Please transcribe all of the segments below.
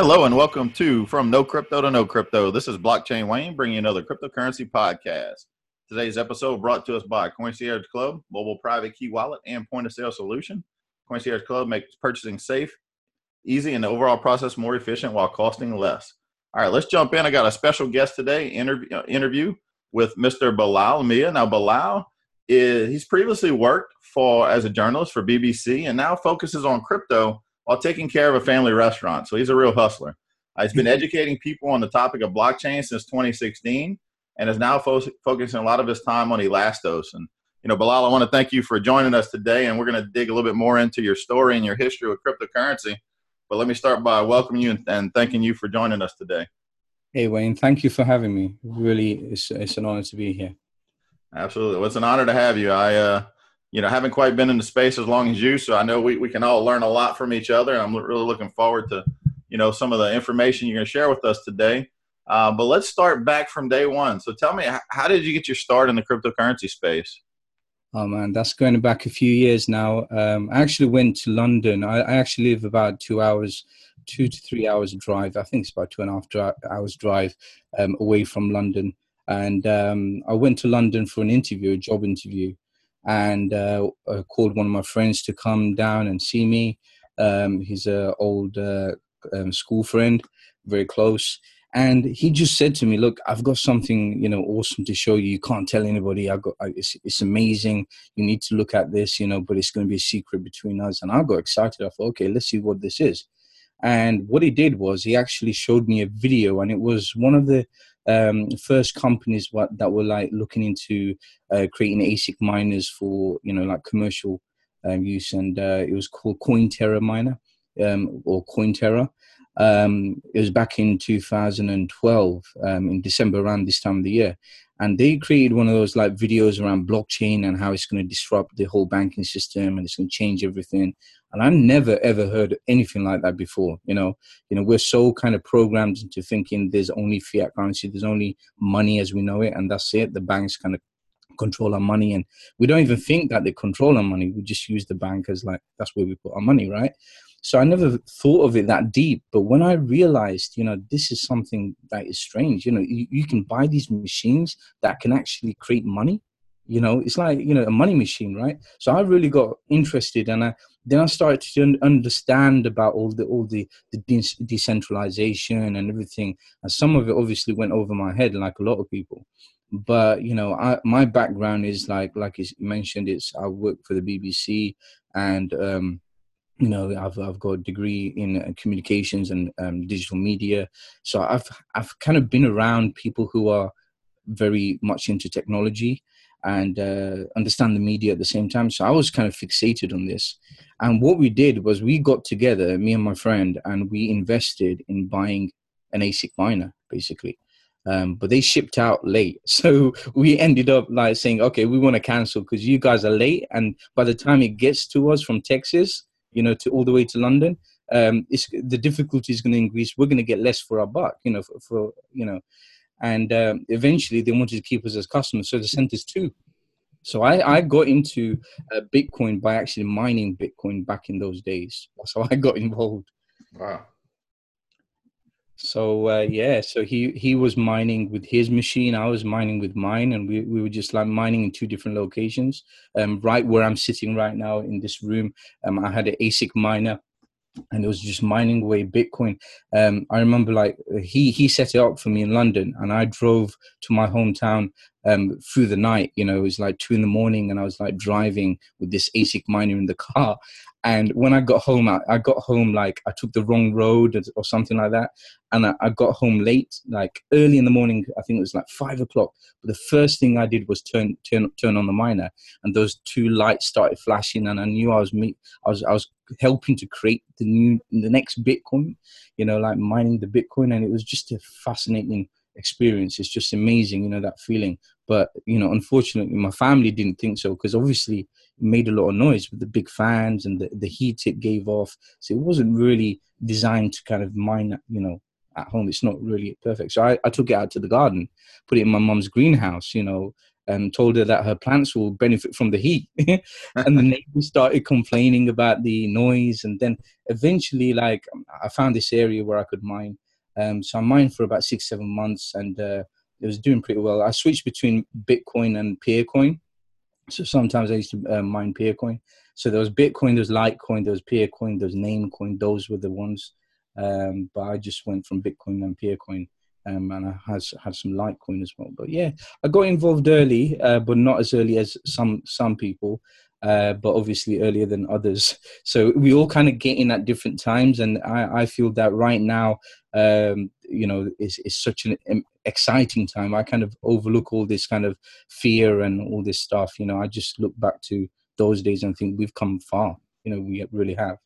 Hello and welcome to From No Crypto to No Crypto. This is Blockchain Wayne bringing you another cryptocurrency podcast. Today's episode brought to us by Concierge Club, mobile private key wallet, and point of sale solution. Concierge Club makes purchasing safe, easy, and the overall process more efficient while costing less. All right, let's jump in. I got a special guest today interview, uh, interview with Mr. Bilal Mia. Now, Bilal is he's previously worked for as a journalist for BBC and now focuses on crypto while taking care of a family restaurant. So he's a real hustler. Uh, he's been educating people on the topic of blockchain since 2016 and is now fo- focusing a lot of his time on Elastos. And, you know, Bilal, I want to thank you for joining us today. And we're going to dig a little bit more into your story and your history with cryptocurrency. But let me start by welcoming you and, and thanking you for joining us today. Hey, Wayne, thank you for having me. Really, it's, it's an honor to be here. Absolutely. Well, it's an honor to have you. I, uh, you know, haven't quite been in the space as long as you, so I know we, we can all learn a lot from each other. And I'm really looking forward to, you know, some of the information you're going to share with us today. Uh, but let's start back from day one. So tell me, how did you get your start in the cryptocurrency space? Oh man, that's going back a few years now. Um, I actually went to London. I, I, actually live about two hours, two to three hours drive. I think it's about two and a half dri- hours drive um, away from London. And um, I went to London for an interview, a job interview and uh, I called one of my friends to come down and see me. Um, he's an old uh, um, school friend, very close. And he just said to me, "Look, I've got something, you know, awesome to show you. You can't tell anybody. I got, I, it's, it's amazing. You need to look at this, you know, but it's going to be a secret between us." And I got excited. I thought, "Okay, let's see what this is." And what he did was he actually showed me a video, and it was one of the um, first companies what, that were like looking into uh, creating ASIC miners for you know like commercial um, use, and uh, it was called CoinTerra Miner um, or CoinTerra. Um, it was back in 2012 um, in December around this time of the year, and they created one of those like videos around blockchain and how it's going to disrupt the whole banking system and it's going to change everything. And i never ever heard anything like that before you know? You know we're so kind of programmed into thinking there's only fiat currency there's only money as we know it and that's it. The banks kind of control our money and we don't even think that they control our money. We just use the bank as like that's where we put our money right so I never thought of it that deep. But when I realized, you know, this is something that is strange, you know, you, you can buy these machines that can actually create money. You know, it's like, you know, a money machine, right? So I really got interested and I, then I started to understand about all the all the, the de- decentralization and everything. And some of it obviously went over my head, like a lot of people. But you know, I, my background is like like you mentioned, it's I work for the BBC and um, you know I've I've got a degree in uh, communications and um, digital media, so I've I've kind of been around people who are very much into technology and uh, understand the media at the same time. So I was kind of fixated on this, and what we did was we got together, me and my friend, and we invested in buying an ASIC miner, basically. Um, but they shipped out late. So we ended up like saying, okay, we want to cancel because you guys are late. And by the time it gets to us from Texas, you know, to all the way to London, um, it's, the difficulty is going to increase. We're going to get less for our buck, you know, for, for you know, and um, eventually they wanted to keep us as customers, so they sent us two. So I, I got into uh, Bitcoin by actually mining Bitcoin back in those days. How I got involved. Wow. So uh, yeah, so he he was mining with his machine, I was mining with mine, and we, we were just like mining in two different locations. Um, right where I'm sitting right now in this room, um, I had an ASIC miner, and it was just mining away Bitcoin. Um, I remember like he he set it up for me in London, and I drove to my hometown um, through the night. You know, it was like two in the morning, and I was like driving with this ASIC miner in the car, and when I got home, I, I, got home like I took the wrong road or something like that. And I, I, got home late, like early in the morning. I think it was like five o'clock. But the first thing I did was turn turn turn on the miner, and those two lights started flashing, and I knew I was me. I was I was helping to create the new the next Bitcoin. You know, like mining the Bitcoin, and it was just a fascinating experience. It's just amazing, you know, that feeling. But you know, unfortunately, my family didn't think so because obviously it made a lot of noise with the big fans and the, the heat it gave off. So it wasn't really designed to kind of mine, you know, at home. It's not really perfect. So I, I took it out to the garden, put it in my mom's greenhouse, you know, and told her that her plants will benefit from the heat. and the neighbors started complaining about the noise. And then eventually, like, I found this area where I could mine. Um, so I mined for about six, seven months and uh, it was doing pretty well. I switched between Bitcoin and Peercoin. So sometimes I used to uh, mine Peercoin. So there was Bitcoin, there was Litecoin, there was Peercoin, there was Namecoin. Those were the ones. Um, but I just went from Bitcoin and Peercoin um, and I has had some Litecoin as well. But yeah, I got involved early, uh, but not as early as some some people, uh, but obviously earlier than others. So we all kind of get in at different times, and I, I feel that right now, um, you know, is is such an exciting time. I kind of overlook all this kind of fear and all this stuff. You know, I just look back to those days and think we've come far. You know, we really have.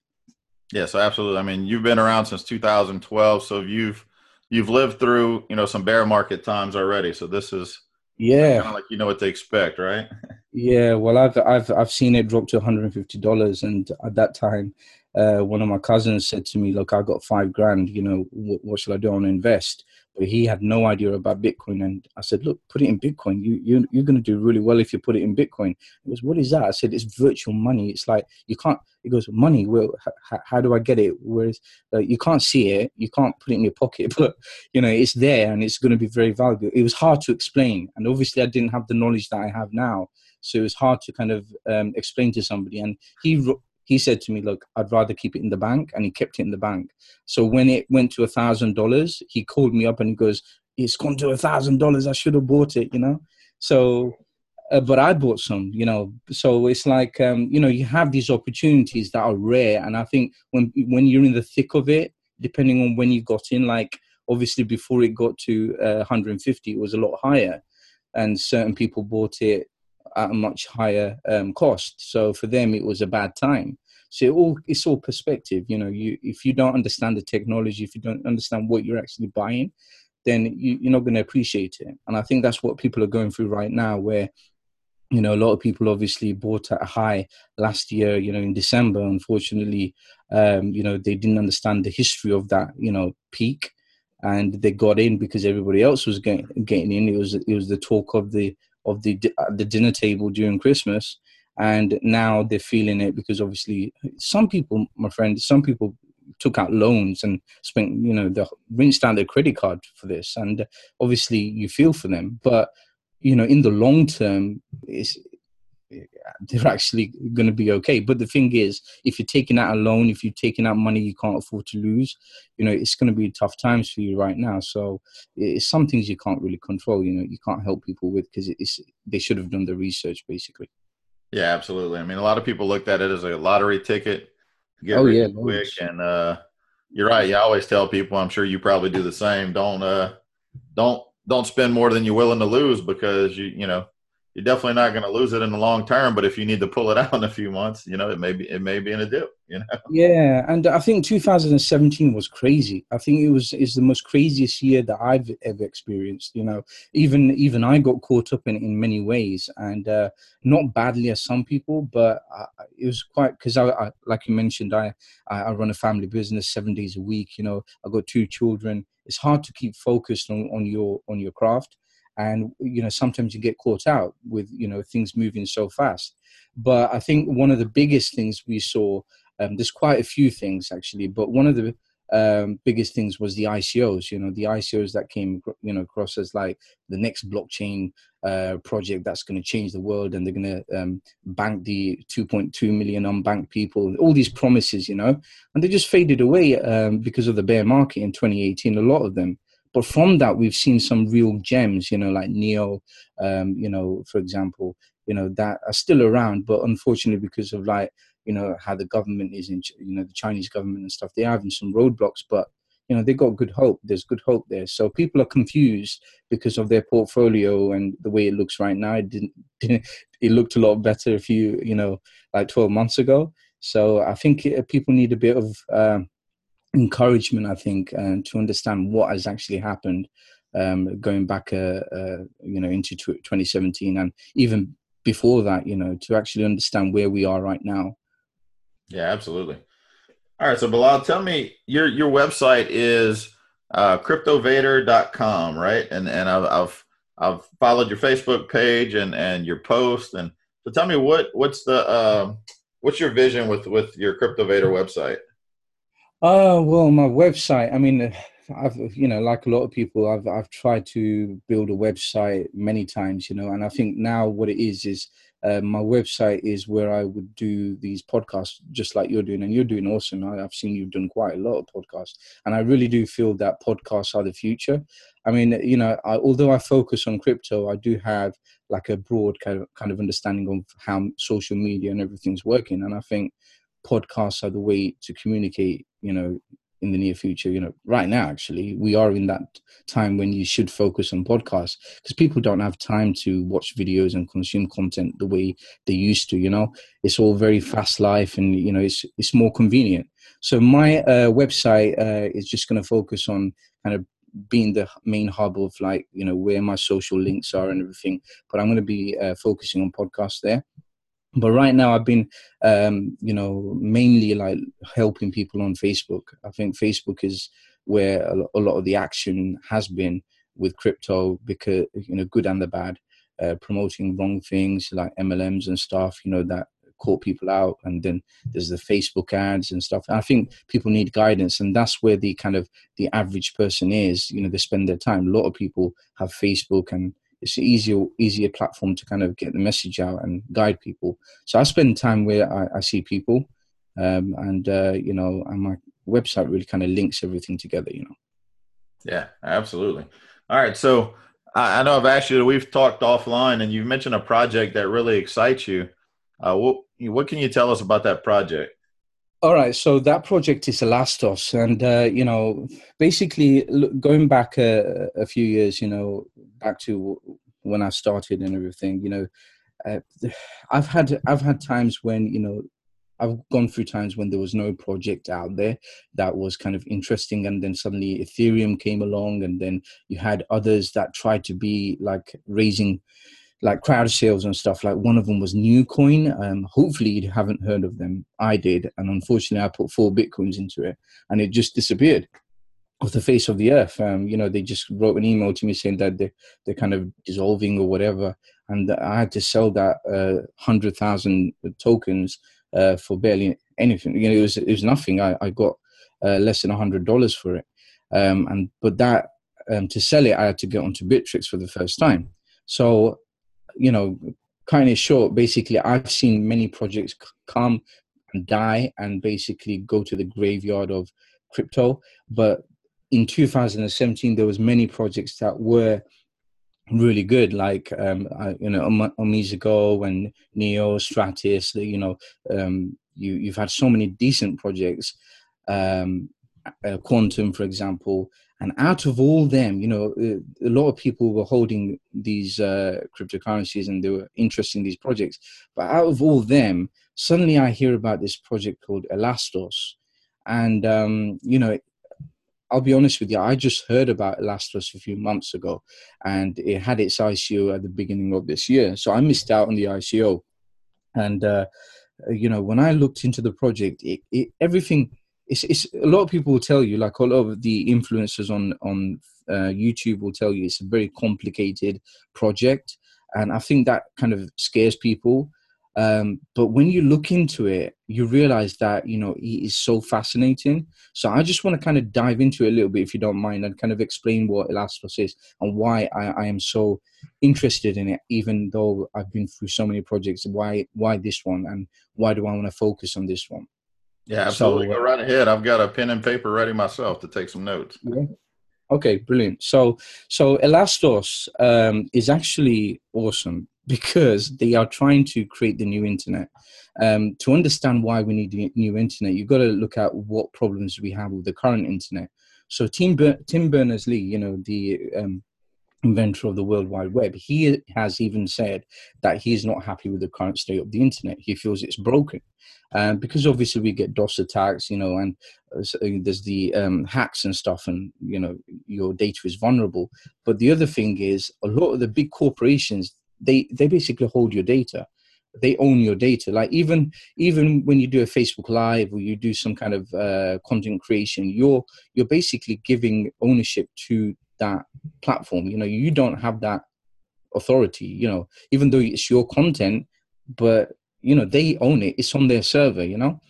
Yeah, so absolutely. I mean, you've been around since 2012, so you've you've lived through you know some bear market times already. So this is yeah, kind of like you know what to expect, right? Yeah, well, I've I've I've seen it drop to 150 dollars, and at that time, uh, one of my cousins said to me, "Look, I got five grand. You know, what, what should I do? I want to invest." But he had no idea about Bitcoin, and I said, "Look, put it in Bitcoin. You you you're going to do really well if you put it in Bitcoin." He goes, "What is that?" I said, "It's virtual money. It's like you can't." He goes, "Money? Well, h- how do I get it? Whereas uh, you can't see it, you can't put it in your pocket, but you know it's there, and it's going to be very valuable." It was hard to explain, and obviously I didn't have the knowledge that I have now, so it was hard to kind of um, explain to somebody. And he he said to me, "Look, I'd rather keep it in the bank," and he kept it in the bank. So when it went to a thousand dollars, he called me up and he goes, "It's gone to a thousand dollars. I should have bought it," you know. So, uh, but I bought some, you know. So it's like, um, you know, you have these opportunities that are rare, and I think when when you're in the thick of it, depending on when you got in, like obviously before it got to uh, 150, it was a lot higher, and certain people bought it at a much higher um, cost. So for them, it was a bad time. So it all it's all perspective. You know, you if you don't understand the technology, if you don't understand what you're actually buying, then you, you're not going to appreciate it. And I think that's what people are going through right now, where you know a lot of people obviously bought at a high last year. You know, in December, unfortunately, um, you know they didn't understand the history of that. You know, peak and they got in because everybody else was getting getting in. It was it was the talk of the of the uh, the dinner table during Christmas, and now they're feeling it because obviously some people, my friend, some people took out loans and spent you know the rinsed out their credit card for this, and obviously you feel for them, but you know in the long term, it's they're actually going to be okay. But the thing is, if you're taking out a loan, if you're taking out money you can't afford to lose, you know, it's going to be tough times for you right now. So it's some things you can't really control. You know, you can't help people with because it's they should have done the research basically. Yeah, absolutely. I mean, a lot of people looked at it as a lottery ticket, get oh, yeah, quick, and uh, you're right. You always tell people. I'm sure you probably do the same. Don't uh, don't don't spend more than you're willing to lose because you you know you're definitely not going to lose it in the long term. But if you need to pull it out in a few months, you know, it may be it may be in a dip. You know. Yeah, and I think 2017 was crazy. I think it was is the most craziest year that I've ever experienced. You know, even even I got caught up in in many ways, and uh, not badly as some people, but I, it was quite because I, I, like you mentioned, I I run a family business seven days a week. You know, I got two children. It's hard to keep focused on on your on your craft and you know sometimes you get caught out with you know things moving so fast but i think one of the biggest things we saw um, there's quite a few things actually but one of the um, biggest things was the ICOs. You know, the ICOs that came, you know, across as like the next blockchain uh, project that's going to change the world, and they're going to um, bank the 2.2 million unbanked people. All these promises, you know, and they just faded away um, because of the bear market in 2018. A lot of them, but from that, we've seen some real gems, you know, like Neo, um, you know, for example, you know, that are still around, but unfortunately, because of like, you know, how the government is in, you know, the Chinese government and stuff, they're having some roadblocks, but you know, they got good hope. There's good hope there. So people are confused because of their portfolio and the way it looks right now. It didn't, didn't it looked a lot better a few, you know, like 12 months ago. So I think uh, people need a bit of, um, encouragement, I think, uh, to understand what has actually happened um, going back, uh, uh, you know, into 2017 and even before that, you know, to actually understand where we are right now. Yeah, absolutely. All right, so Bilal, tell me your your website is uh, cryptovader.com, right? And and I've, I've I've followed your Facebook page and and your post, and so tell me what what's the uh, what's your vision with with your CryptoVader website? Uh, well, my website. I mean, I've you know, like a lot of people, I've I've tried to build a website many times, you know, and I think now what it is is uh, my website is where I would do these podcasts, just like you're doing, and you're doing awesome. I, have seen you've done quite a lot of podcasts, and I really do feel that podcasts are the future. I mean, you know, I, although I focus on crypto, I do have like a broad kind of kind of understanding of how social media and everything's working, and I think podcasts are the way to communicate. You know, in the near future you know right now actually we are in that time when you should focus on podcasts because people don't have time to watch videos and consume content the way they used to you know? It's all very fast life and you know it's it's more convenient. So my uh, website uh, is just going to focus on kind of being the main hub of like you know where my social links are and everything but i'm going to be uh, focusing on podcasts there but right now i've been um, you know mainly like helping people on facebook. I think facebook is where a lot of the action has been with crypto because you know good and the bad uh, promoting wrong things like mlms and stuff you know that caught people out. And then there's the facebook ads and stuff. And i think people need guidance. And that's where the kind of the average person is you know they spend their time. A lot of people have facebook and it's an easier easier platform to kind of get the message out and guide people. So I spend time where I, I see people, um, and uh, you know, and my website really kind of links everything together. You know. Yeah, absolutely. All right, so I, know I've asked you. We've talked offline, and you've mentioned a project that really excites you. Uh, what what can you tell us about that project? All right, so that project is Elastos, and uh, you know, basically going back a, a, few years, you know, back to when I started and everything, you know, uh, I've had I've had times when you know I've gone through times when there was no project out there that was kind of interesting, and then suddenly Ethereum came along, and then you had others that tried to be like raising like crowd sales and stuff. Like one of them was Newcoin. Um, hopefully you haven't heard of them. I did, and unfortunately I put four bitcoins into it, and it just disappeared off the face of the earth. Um, you know, they just wrote an email to me saying that they they're kind of dissolving or whatever, and I had to sell that uh, hundred thousand tokens uh, for barely anything. You know, it was it was nothing. I I got uh, less than a hundred dollars for it, um, and but that um, to sell it, I had to get onto Bittrex for the first time. So you know, kind of short, basically, I've seen many projects come and die and basically go to the graveyard of crypto. But in 2017, there was many projects that were really good, like um, uh, you know, OmiseGO and Neo, Stratis. You know, um, you you've had so many decent projects. Um, uh, Quantum, for example, and out of all them, you know, uh, a lot of people were holding these uh, cryptocurrencies and they were interested in these projects. But out of all them, suddenly I hear about this project called Elastos. And, um, you know, I'll be honest with you, I just heard about Elastos a few months ago and it had its ICO at the beginning of this year. So I missed out on the ICO. And, uh, you know, when I looked into the project, it, it, everything it's, it's a lot of people will tell you like a lot of the influencers on on uh, youtube will tell you it's a very complicated project. And i think that kind of scares people. Um, but when you look into it you realize that you know it is so fascinating. So i just want to kind of dive into it a little bit if you don't mind and kind of explain what elastos is and why I, I am so interested in it even though i've been through so many projects why why this one and why do i want to focus on this one yeah, absolutely. So, Go right ahead. I've got a pen and paper ready myself to take some notes. Okay, brilliant. So, so Elastos um, is actually awesome because they are trying to create the new internet. Um, to understand why we need the new internet, you've got to look at what problems we have with the current internet. So, Tim, Ber- Tim Berners Lee, you know, the um, inventor of the World Wide Web, he has even said that he's not happy with the current state of the internet. He feels it's broken. Um, because obviously we get DOS attacks, you know, and uh, there's the um, hacks and stuff, and you know your data is vulnerable. But the other thing is, a lot of the big corporations they they basically hold your data. They own your data. Like even even when you do a Facebook Live or you do some kind of uh, content creation, you're you're basically giving ownership to that platform. You know, you don't have that authority you know even though it's your content but you know they own it. It's on their server you know?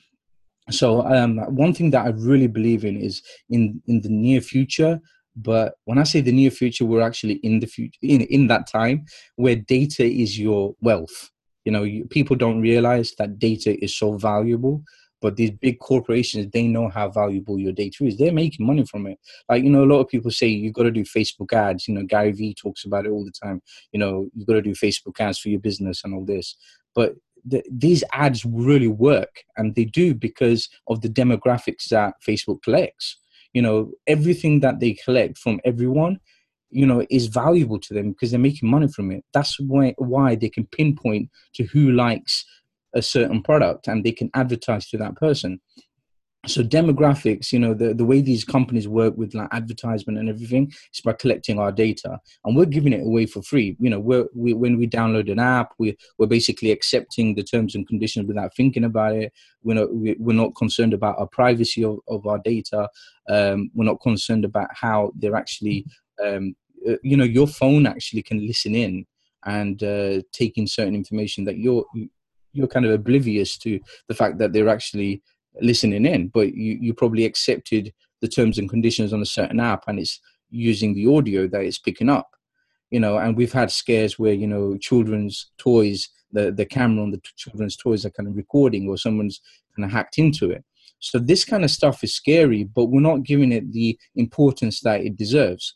So um, one thing that i really believe in is in in the near future but when i say the near future we're actually in the future in, in that time where data is your wealth. You know you, people don't realize that data is so valuable but these big corporations they know how valuable your data is. They're making money from it. Like you know a lot of people say you've got to do facebook ads. You know gary vee talks about it all the time. You know you've got to do facebook ads for your business and all this. But the, these ads really work and they do because of the demographics that facebook collects. You know everything that they collect from everyone you know is valuable to them because they're making money from it. That's why why they can pinpoint to who likes a certain product and they can advertise to that person. So demographics you know the, the way these companies work with like advertisement and everything is by collecting our data. And we're giving it away for free. You know we're, we, when we download an app we, we're basically accepting the terms and conditions without thinking about it. We're not, we're not concerned about our privacy of, of our data. Um, we're not concerned about how they're actually um, uh, you know your phone actually can listen in and uh, take in certain information that you're you're kind of oblivious to the fact that they're actually listening in, but you, you probably accepted the terms and conditions on a certain app and it's using the audio that it's picking up. You know, and we've had scares where, you know, children's toys, the, the camera on the children's toys are kind of recording or someone's kind of hacked into it. So this kind of stuff is scary, but we're not giving it the importance that it deserves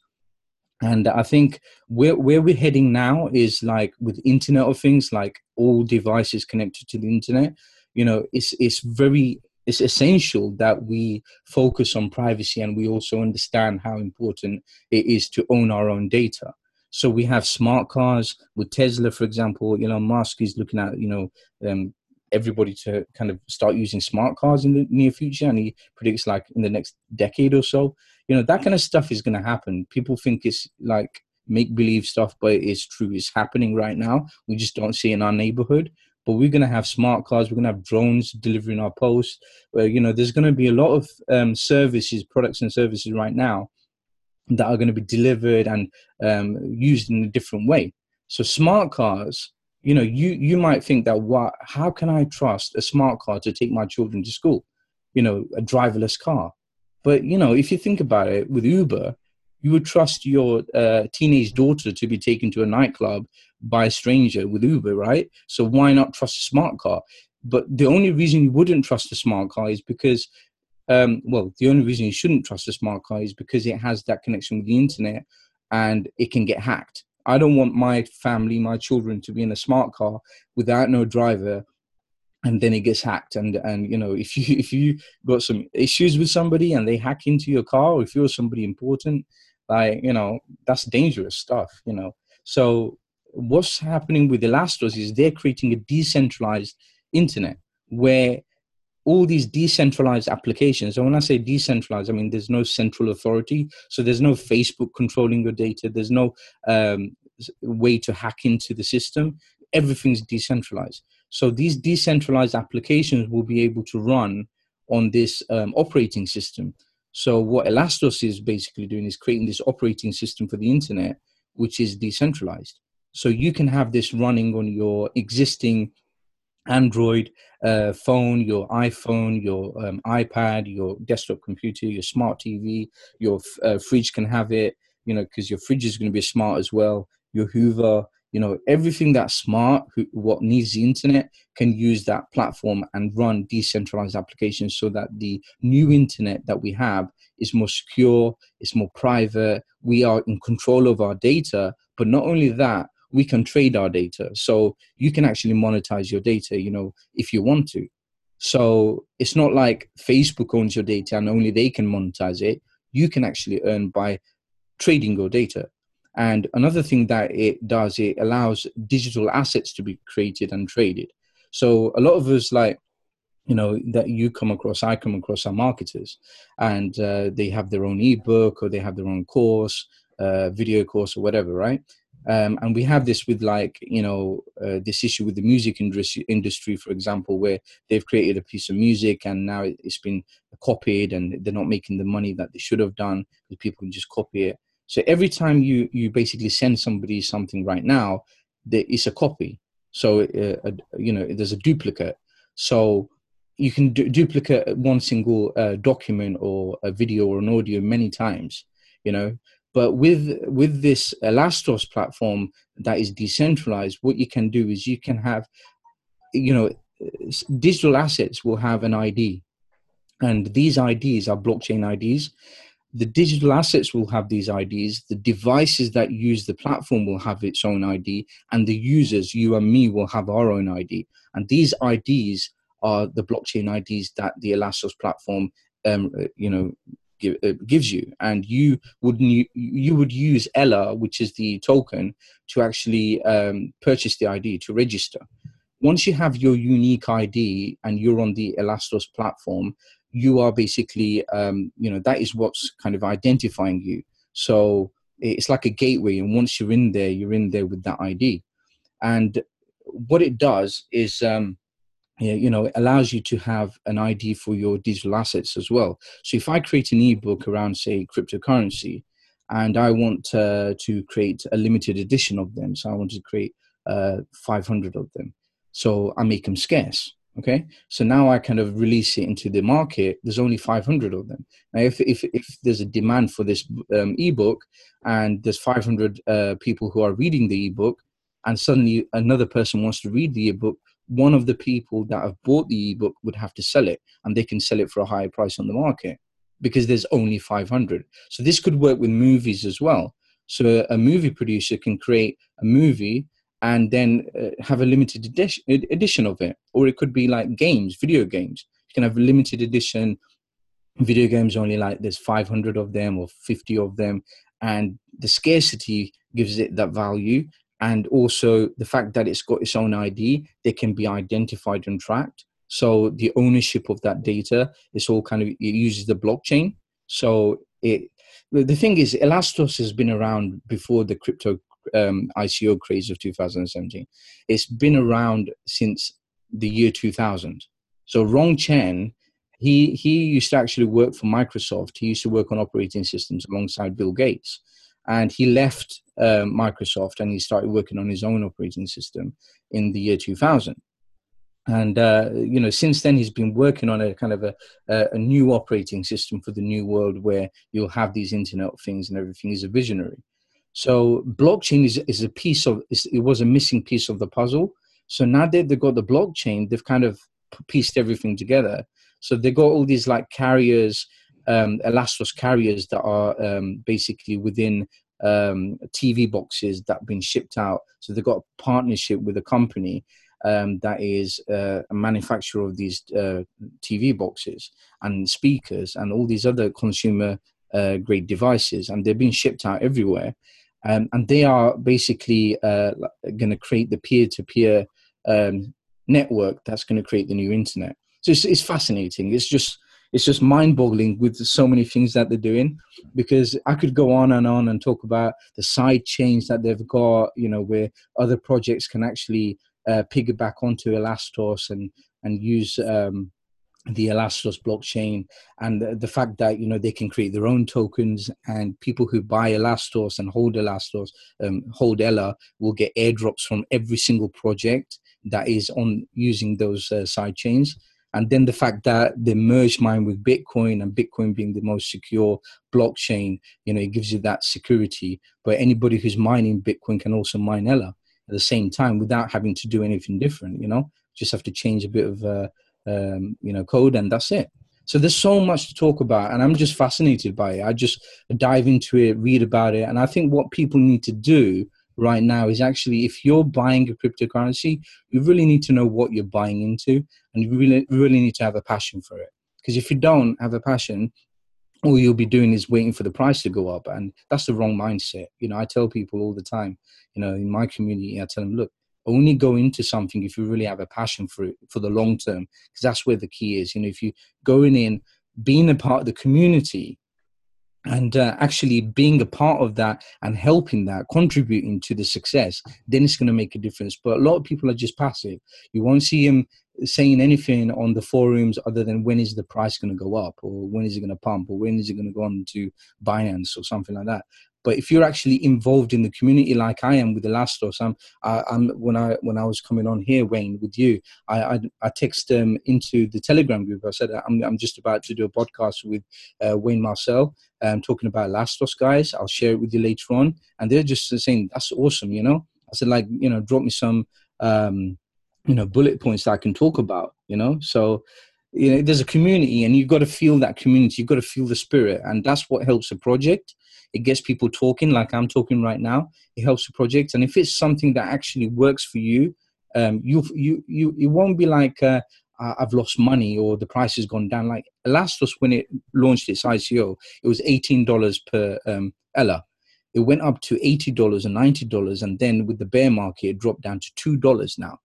and i think where where we're heading now is like with internet of things like all devices connected to the internet you know it's it's very it's essential that we focus on privacy and we also understand how important it is to own our own data. So we have smart cars. With tesla for example elon musk is looking at you know um, everybody to kind of start using smart cars in the near future and he predicts like in the next decade or so. You know that kind of stuff is going to happen. People think it's like make believe stuff but it's true. It's happening right now. We just don't see it in our neighborhood. But we're going to have smart cars we're going to have drones delivering our posts. Where you know there's going to be a lot of um, services products and services right now that are going to be delivered and um, used in a different way. So smart cars you know you you might think that what how can i trust a smart car to take my children to school you know a driverless car but you know, if you think about it, with Uber, you would trust your uh, teenage daughter to be taken to a nightclub by a stranger with Uber, right? So why not trust a smart car? But the only reason you wouldn't trust a smart car is because, um, well, the only reason you shouldn't trust a smart car is because it has that connection with the internet and it can get hacked. I don't want my family, my children, to be in a smart car without no driver and then it gets hacked. And and you know if you if you got some issues with somebody and they hack into your car or if you're somebody important like you know that's dangerous stuff you know. So what's happening with elastos is they're creating a decentralized internet where all these decentralized applications. And when i say decentralized i mean there's no central authority. So there's no facebook controlling your data. There's no um, way to hack into the system. Everything's decentralized. So these decentralized applications will be able to run on this um, operating system. So what Elastos is basically doing is creating this operating system for the internet, which is decentralized. So you can have this running on your existing Android uh, phone, your iPhone, your um, iPad, your desktop computer, your smart TV, your uh, fridge can have it, you know, because your fridge is going to be smart as well. Your Hoover, you know everything that's smart who, what needs the internet can use that platform and run decentralized applications so that the new internet that we have is more secure it's more private we are in control of our data but not only that we can trade our data. So you can actually monetize your data you know if you want to. So it's not like facebook owns your data and only they can monetize it. You can actually earn by trading your data. And another thing that it does, it allows digital assets to be created and traded. So a lot of us like, you know, that you come across, I come across are marketers. And uh, they have their own ebook or they have their own course, uh, video course or whatever, right? Um, and we have this with like you know uh, this issue with the music industry, for example where they've created a piece of music and now it's been copied and they're not making the money that they should have done because people can just copy it So every time you you basically send somebody something right now, there is a copy. So uh, you know there's a duplicate. So you can du- duplicate one single uh, document or a video or an audio many times. You know, but with with this Elastos platform that is decentralized, what you can do is you can have, you know, digital assets will have an ID, and these IDs are blockchain IDs. The digital assets will have these IDs. The devices that use the platform will have its own ID, and the users, you and me, will have our own ID. And these IDs are the blockchain IDs that the Elastos platform, um, you know, give, uh, gives you, and you would you would use ELA, which is the token, to actually um, purchase the ID to register. Once you have your unique ID and you're on the Elastos platform, you are basically um, you know that is what's kind of identifying you. So it's like a gateway, and once you're in there, you're in there with that ID. And what it does is um, you know, it allows you to have an ID for your digital assets as well. So if I create an ebook around, say, cryptocurrency, and I want uh, to create a limited edition of them, so I want to create uh, 500 of them, so I make them scarce. Okay, so now I kind of release it into the market. There's only 500 of them. Now, if if, if there's a demand for this um, ebook, and there's 500 uh, people who are reading the ebook, and suddenly another person wants to read the ebook, one of the people that have bought the ebook would have to sell it and they can sell it for a higher price on the market because there's only 500 so this could work with movies as well. So a movie producer can create a movie and then uh, have a limited edition, edition of it. Or it could be like games video games. You can have a limited edition video games only like there's 500 of them or 50 of them and the scarcity gives it that value and also the fact that it's got its own ID, they can be identified and tracked. So the ownership of that data is all kind of it uses the blockchain. So it the thing is, Elastos has been around before the crypto um, ICO craze of 2017. It's been around since the year 2000. So Rong Chen, he he used to actually work for Microsoft. He used to work on operating systems alongside Bill Gates and he left uh, Microsoft and he started working on his own operating system in the year 2000. And uh, you know, since then he's been working on a kind of a, a, new operating system for the new world where you'll have these Internet of Things and everything. is a visionary. So blockchain is is a piece of it was a missing piece of the puzzle. So now that they've got the blockchain, they've kind of pieced everything together. So they got all these like carriers um, Elastos carriers that are um, basically within um, TV boxes that have been shipped out. So they've got a partnership with a company um, that is uh, a manufacturer of these uh, TV boxes and speakers and all these other consumer uh, grade devices, and they're being shipped out everywhere. Um, and they are basically uh, going to create the peer-to-peer um, network that's going to create the new internet. So it's, it's fascinating. It's just it's just mind-boggling with so many things that they're doing because i could go on and on and talk about the side chains that they've got you know where other projects can actually uh, piggyback onto elastos and and use um, the elastos blockchain. And the, the, fact that you know they can create their own tokens and people who buy elastos and hold elastos um, hold ELA will get airdrops from every single project that is on using those uh, side chains and then the fact that they merge mine with bitcoin and bitcoin being the most secure blockchain you know it gives you that security. But anybody who's mining bitcoin can also mine ELA at the same time without having to do anything different you know? Just have to change a bit of uh, um, you know code and that's it. So there's so much to talk about and i'm just fascinated by it. I just dive into it read about it and i think what people need to do right now is actually if you're buying a cryptocurrency, you really need to know what you're buying into and you really, really need to have a passion for it. Because if you don't have a passion, all you'll be doing is waiting for the price to go up. And that's the wrong mindset. You know, I tell people all the time, you know, in my community, I tell them, look, only go into something if you really have a passion for it for the long term, because that's where the key is. You know, if you going in, being a part of the community, and uh, actually being a part of that and helping that contributing to the success then it's going to make a difference. But a lot of people are just passive. You won't see them saying anything on the forums other than when is the price going to go up? Or when is it going to pump? Or when is it going to go on to binance? or something like that But if you're actually involved in the community like I am with Elastos, I'm, I, am when I when I was coming on here, Wayne, with you, I I, I text um, into the Telegram group. I said I'm I'm just about to do a podcast with uh, Wayne Marcel, um, talking about Elastos guys. I'll share it with you later on, and they're just saying that's awesome, you know. I said like you know drop me some um, you know bullet points that I can talk about, you know. So you know there's a community and you've got to feel that community you've got to feel the spirit and that's what helps a project it gets people talking like i'm talking right now it helps the project and if it's something that actually works for you um, you you you it won't be like uh, I've lost money or the price has gone down. Like Elastos, when it launched its ICO, it was $18 per um, ELA. It went up to $80 and $90. And then with the bear market, it dropped down to $2 now.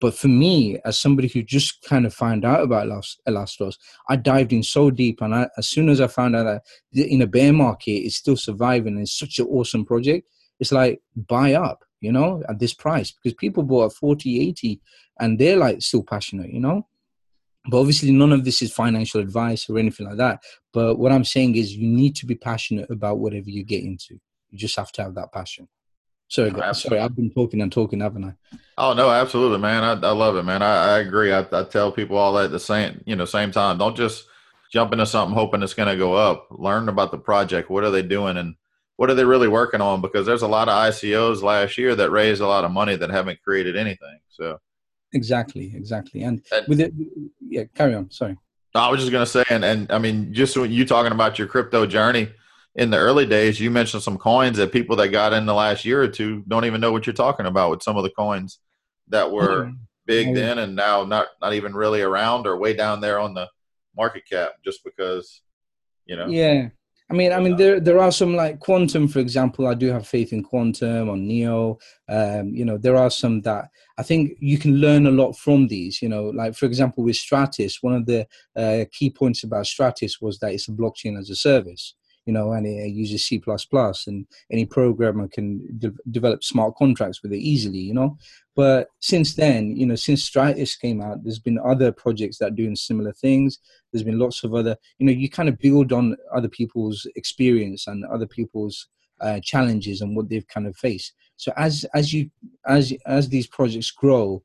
But for me, as somebody who just kind of found out about Elastos, I dived in so deep. And I, as soon as I found out that in a bear market, it's still surviving and it's such an awesome project, it's like buy up, you know, at this price because people bought at 40, 80 and they're like still passionate, you know. But obviously, none of this is financial advice or anything like that. But what I'm saying is, you need to be passionate about whatever you get into. You just have to have that passion. Sorry, sorry, I've been talking and talking, haven't I? Oh no, absolutely, man. I, I love it, man. I, I agree. I, I tell people all that at the same, you know, same time. Don't just jump into something hoping it's going to go up. Learn about the project. What are they doing, and what are they really working on? Because there's a lot of ICOs last year that raised a lot of money that haven't created anything. So exactly, exactly. And, and with it, yeah, carry on. Sorry. I was just going to say, and and I mean, just when you talking about your crypto journey in the early days, you mentioned some coins that people that got in the last year or two don't even know what you're talking about with some of the coins that were mm-hmm. big then and now not not even really around or way down there on the market cap just because you know yeah I mean, I mean, there there are some like quantum, for example. I do have faith in quantum on Neo. Um, you know, there are some that I think you can learn a lot from these. You know, like for example, with Stratis, one of the uh, key points about Stratis was that it's a blockchain as a service you know, and it uses C++, and any programmer can de- develop smart contracts with it easily, you know. But since then, you know, since Stratis came out, there's been other projects that are doing similar things. There's been lots of other, you know, you kind of build on other people's experience and other people's uh, challenges and what they've kind of faced. So as as you as as these projects grow,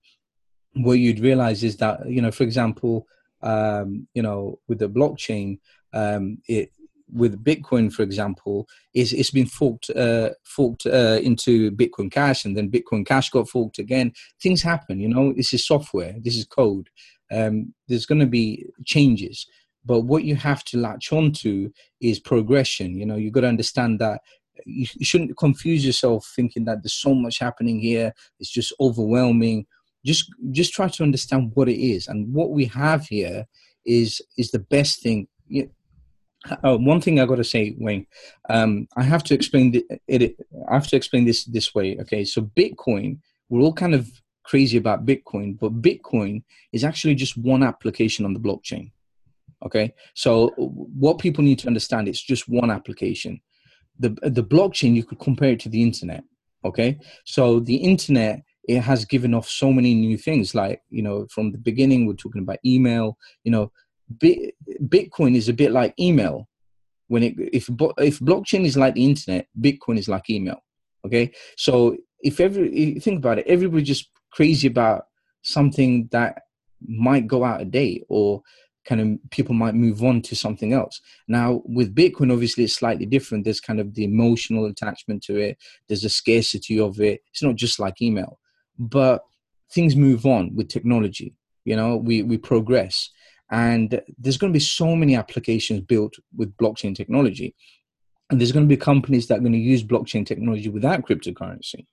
what you'd realize is that you know, for example, um, you know, with the blockchain, um, it with Bitcoin, for example, is it's been forked uh, forked uh, into Bitcoin Cash, and then Bitcoin Cash got forked again. Things happen, you know. This is software. This is code. Um, there's going to be changes, but what you have to latch onto is progression. You know, you've got to understand that you, you shouldn't confuse yourself thinking that there's so much happening here. It's just overwhelming. Just just try to understand what it is, and what we have here is is the best thing. You, uh, one thing I got to say, Wayne, um, I have to explain the, it. I have to explain this this way. Okay, so Bitcoin, we're all kind of crazy about Bitcoin, but Bitcoin is actually just one application on the blockchain. Okay, so what people need to understand, it's just one application. The the blockchain, you could compare it to the internet. Okay, so the internet it has given off so many new things like you know from the beginning we're talking about email you know Bitcoin is a bit like email. When it if if blockchain is like the internet, Bitcoin is like email. Okay, so if every think about it, everybody's just crazy about something that might go out of date or kind of people might move on to something else. Now with Bitcoin, obviously it's slightly different. There's kind of the emotional attachment to it. There's a scarcity of it. It's not just like email, but things move on with technology. You know, we we progress. And there's going to be so many applications built with blockchain technology. And there's going to be companies that are going to use blockchain technology without cryptocurrency.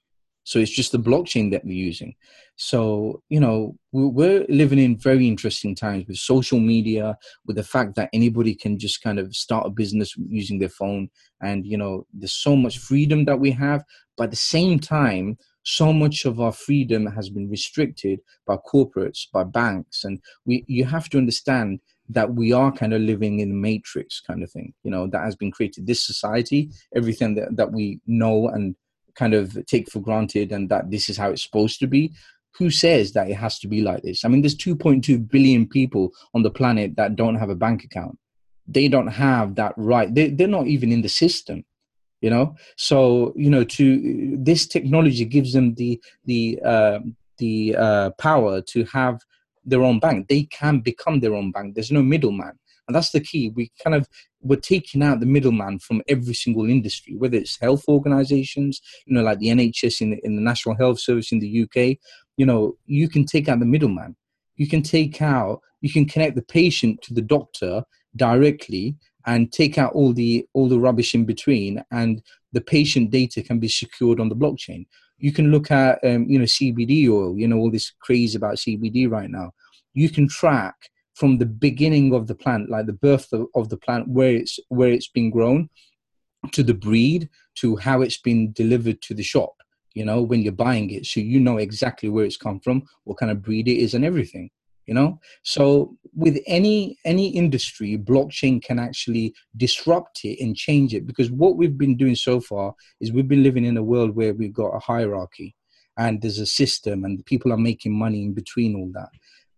So it's just the blockchain that we're using. So, you know, we're living in very interesting times with social media, with the fact that anybody can just kind of start a business using their phone. And, you know, there's so much freedom that we have. But at the same time, so much of our freedom has been restricted by corporates, by banks, and we you have to understand that we are kind of living in a matrix kind of thing, you know, that has been created. This society, everything that, that we know and kind of take for granted and that this is how it's supposed to be. Who says that it has to be like this? I mean, there's 2.2 billion people on the planet that don't have a bank account. They don't have that right. They, they're not even in the system you know? So you know to this technology gives them the the uh, the uh, power to have their own bank. They can become their own bank. There's no middleman. And that's the key. We kind of we're taking out the middleman from every single industry whether it's health organizations you know like the nhs in the, in the national health service in the uk you know you can take out the middleman. You can take out you can connect the patient to the doctor directly and take out all the all the rubbish in between and the patient data can be secured on the blockchain. You can look at um, you know cbd oil you know all this craze about cbd right now. You can track from the beginning of the plant like the birth of, of the plant where it's where it's been grown to the breed to how it's been delivered to the shop you know when you're buying it. So you know exactly where it's come from what kind of breed it is and everything you know? So with any any industry blockchain can actually disrupt it and change it because what we've been doing so far is we've been living in a world where we've got a hierarchy and there's a system and people are making money in between all that.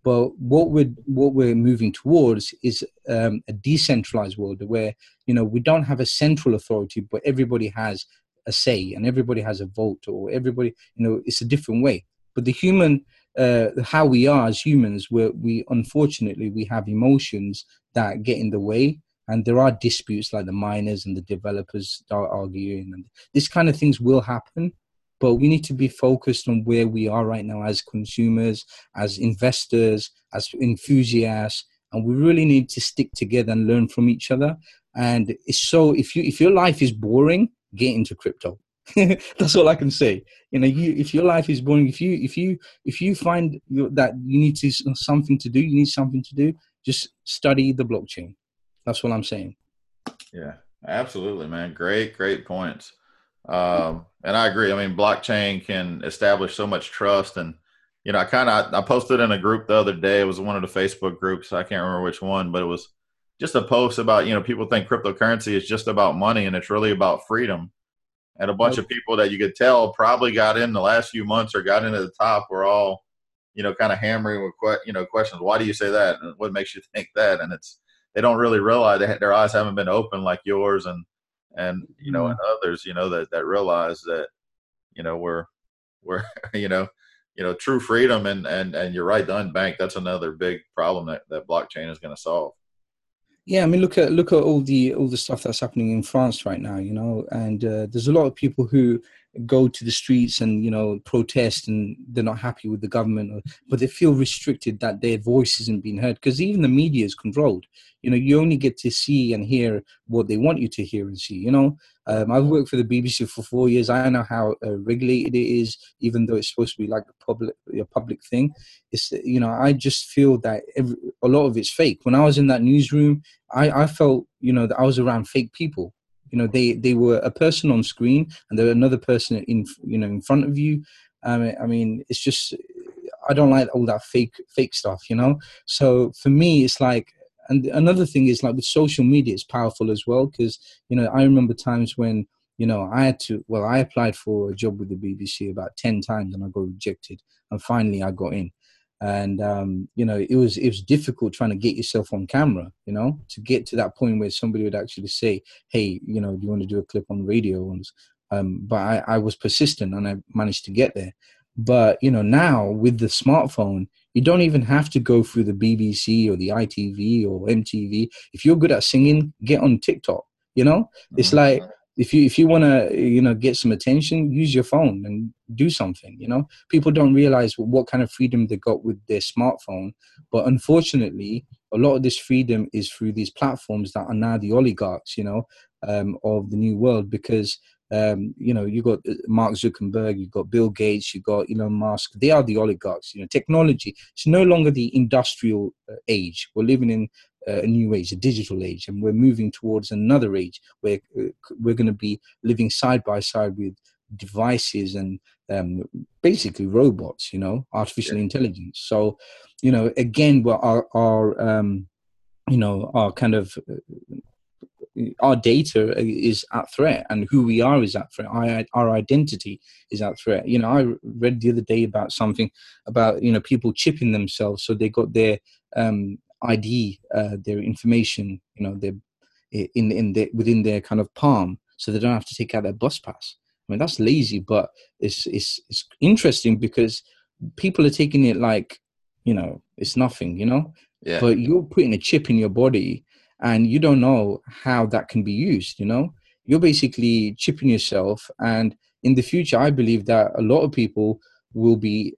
But what we're what we're moving towards is um, a decentralized world where you know we don't have a central authority but everybody has a say and everybody has a vote or everybody you know it's a different way. But the human uh, how we are as humans where we unfortunately we have emotions that get in the way. And there are disputes like the miners and the developers are arguing and this kind of things will happen. But we need to be focused on where we are right now as consumers as investors as enthusiasts. And we really need to stick together and learn from each other. And so if you if your life is boring get into crypto that's all i can say. You know you if your life is boring if you if you if you find that you need to something to do you need something to do just study the blockchain. That's what i'm saying. Yeah absolutely man. Great great points. Um and i agree. I mean blockchain can establish so much trust and you know i kind of i posted in a group the other day. It was one of the facebook groups. I can't remember which one but it was just a post about you know people think cryptocurrency is just about money and it's really about freedom and a bunch of people that you could tell probably got in the last few months or got into the top were all you know kind of hammering with que- you know questions. Why do you say that? And what makes you think that? And it's they don't really realize they, their eyes haven't been open like yours and and you know mm-hmm. and others you know that that realize that you know we're we're you know you know true freedom and and and you're right the unbanked that's another big problem that that blockchain is going to solve yeah, I mean, look at look at all the all the stuff that's happening in France right now, you know, and uh, there's a lot of people who go to the streets and you know protest and they're not happy with the government, or, but they feel restricted that their voice isn't being heard because even the media is controlled. You know, you only get to see and hear what they want you to hear and see. You know, um, I've worked for the BBC for four years. I know how uh, regulated it is, even though it's supposed to be like a public a public thing. It's you know I just feel that every, a lot of it's fake. When I was in that newsroom, I, I felt you know that I was around fake people. You know they they were a person on screen and there were another person in you know in front of you. Um, I mean it's just I don't like all that fake fake stuff. You know, so for me it's like and another thing is like with social media it's powerful as well because you know i remember times when you know i had to well i applied for a job with the bbc about 10 times and i got rejected and finally i got in. And um, you know it was it was difficult trying to get yourself on camera you know to get to that point where somebody would actually say hey you know do you want to do a clip on radio? um, but I, I was persistent and i managed to get there. But you know now with the smartphone you don't even have to go through the BBC or the ITV or MTV. If you're good at singing, get on TikTok. You know, it's mm-hmm. like if you if you want to you know get some attention, use your phone and do something. You know, people don't realize what kind of freedom they got with their smartphone, but unfortunately, a lot of this freedom is through these platforms that are now the oligarchs. You know, um, of the new world because um, you know, you've got uh, Mark Zuckerberg, you've got Bill Gates, you've got Elon Musk. They are the oligarchs. You know, technology. It's no longer the industrial uh, age. We're living in uh, a new age, a digital age, and we're moving towards another age where we're going to be living side by side with devices and um, basically robots. You know, artificial yeah. intelligence. So, you know, again, our our um, you know our kind of our data is at threat and who we are is at threat our, our identity is at threat you know i read the other day about something about you know people chipping themselves so they got their um, id uh, their information you know their in in their within their kind of palm so they don't have to take out their bus pass. I mean, that's lazy, but it's it's it's interesting because people are taking it like, you know, it's nothing, you know. Yeah. But you're putting a chip in your body, and you don't know how that can be used. You know, you're basically chipping yourself, and in the future, I believe that a lot of people will be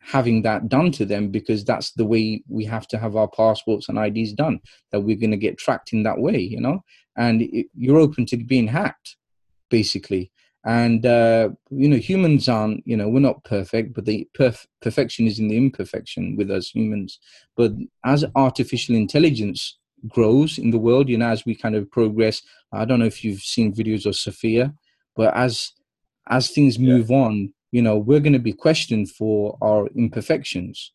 having that done to them because that's the way we have to have our passports and IDs done. That we're going to get tracked in that way, you know, and it, you're open to being hacked, basically. And uh, you know, humans aren't, you know, we're not perfect, but the perf- perfection is in the imperfection with us humans. But as artificial intelligence grows in the world, you know, as we kind of progress, I don't know if you've seen videos of Sophia, but as as things move yeah. on, you know, we're going to be questioned for our imperfections.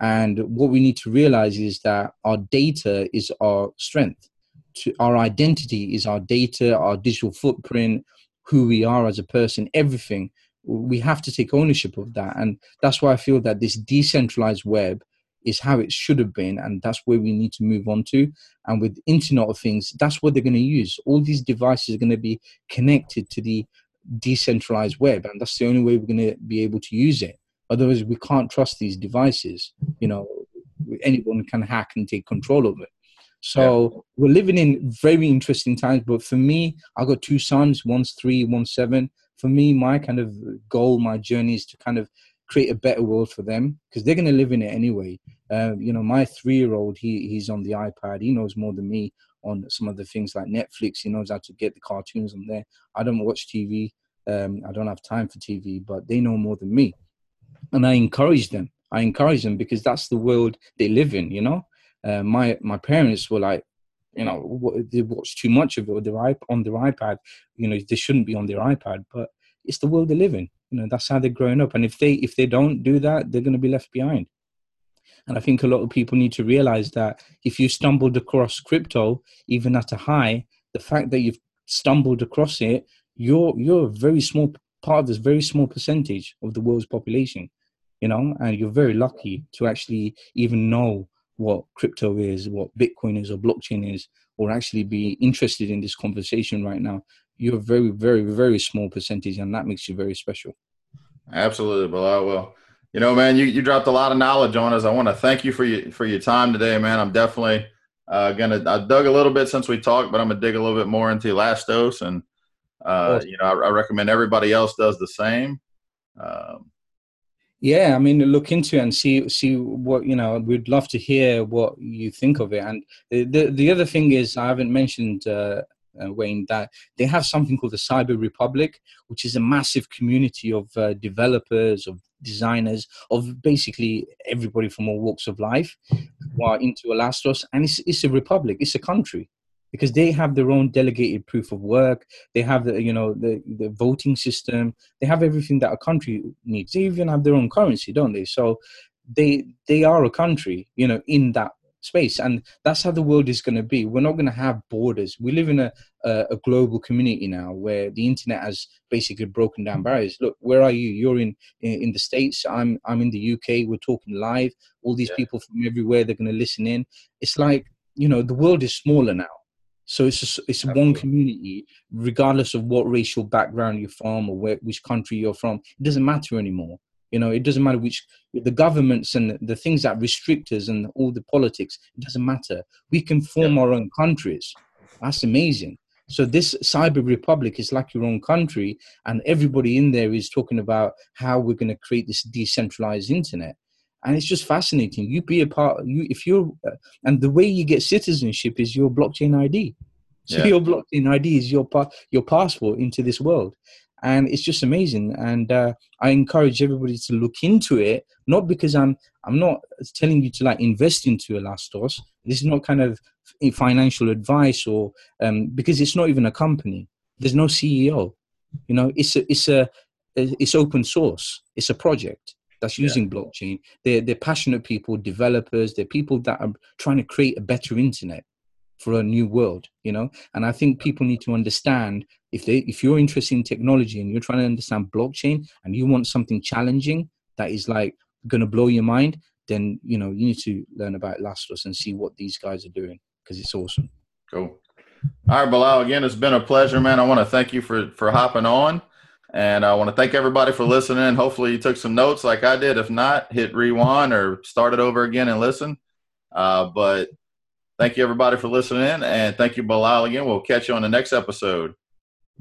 And what we need to realize is that our data is our strength. To, our identity is our data, our digital footprint, who we are as a person, everything. We have to take ownership of that. And that's why I feel that this decentralized web is how it should have been. And that's where we need to move on to. And with Internet of Things, that's what they're going to use. All these devices are going to be connected to the decentralized web and that's the only way we're going to be able to use it otherwise we can't trust these devices you know anyone can hack and take control of it so yeah. we're living in very interesting times but for me I've got two sons one's three one's seven for me my kind of goal my journey is to kind of create a better world for them because they're going to live in it anyway uh, you know my three year old he he's on the ipad he knows more than me on some of the things like Netflix. He knows how to get the cartoons on there. I don't watch TV. Um, I don't have time for TV, but they know more than me. And I encourage them. I encourage them because that's the world they live in. You know, uh, my my parents were like, you know, they watch too much of it their, on their iPad. You know, they shouldn't be on their iPad, but it's the world they live in. You know, that's how they're growing up. And if they if they don't do that, they're going to be left behind. And I think a lot of people need to realize that if you stumbled across crypto, even at a high, the fact that you've stumbled across it, you're you're a very small part of this very small percentage of the world's population, you know, and you're very lucky to actually even know what crypto is, what Bitcoin is, or blockchain is, or actually be interested in this conversation right now. You're a very, very, very small percentage, and that makes you very special. Absolutely, Bilal. Well, you know, man, you, you dropped a lot of knowledge on us. I want to thank you for your for your time today, man. I'm definitely uh, gonna. I dug a little bit since we talked, but I'm gonna dig a little bit more into Elastos, and uh, you know, I, I, recommend everybody else does the same. Um, yeah, I mean, look into it and see see what you know. We'd love to hear what you think of it. And the the other thing is, I haven't mentioned uh, uh, Wayne, that they have something called the Cyber Republic, which is a massive community of uh, developers, of designers, of basically everybody from all walks of life who are into Elastos. And it's, it's a republic, it's a country because they have their own delegated proof of work. They have the you know the, the voting system. They have everything that a country needs. They even have their own currency don't they? So they they are a country you know in that space and that's how the world is going to be. We're not going to have borders. We live in a, a, a, global community now where the internet has basically broken down mm. barriers. Look where are you? You're in in, the states. I'm i'm in the uk we're talking live. All these yeah. people from everywhere they're going to listen in. It's like you know the world is smaller now. So it's a, it's one community regardless of what racial background you're from or where, which country you're from. It doesn't matter anymore you know, it doesn't matter which the governments and the things that restrict us and all the politics. It doesn't matter. We can form yeah. our own countries. That's amazing. So this cyber republic is like your own country, and everybody in there is talking about how we're going to create this decentralized internet. And it's just fascinating. You be a part. You if you're, uh, and the way you get citizenship is your blockchain ID. So yeah. your blockchain ID is your pa- your passport into this world and it's just amazing. And uh, i encourage everybody to look into it not because i'm i'm not telling you to like invest into elastos. This is not kind of financial advice or um, because it's not even a company. There's no ceo you know it's a it's a it's open source. It's a project that's using yeah. blockchain. They're, they're passionate people developers. They're people that are trying to create a better internet for a new world you know and i think people need to understand if they if you're interested in technology and you're trying to understand blockchain and you want something challenging that is like going to blow your mind then you know you need to learn about Elastos and see what these guys are doing because it's awesome. Cool. All right, Bilal. Again, it's been a pleasure, man. I want to thank you for for hopping on, and I want to thank everybody for listening. Hopefully, you took some notes like I did. If not, hit rewind or start it over again and listen. Uh, but Thank you, everybody, for listening. And thank you, Bilal, again. We'll catch you on the next episode.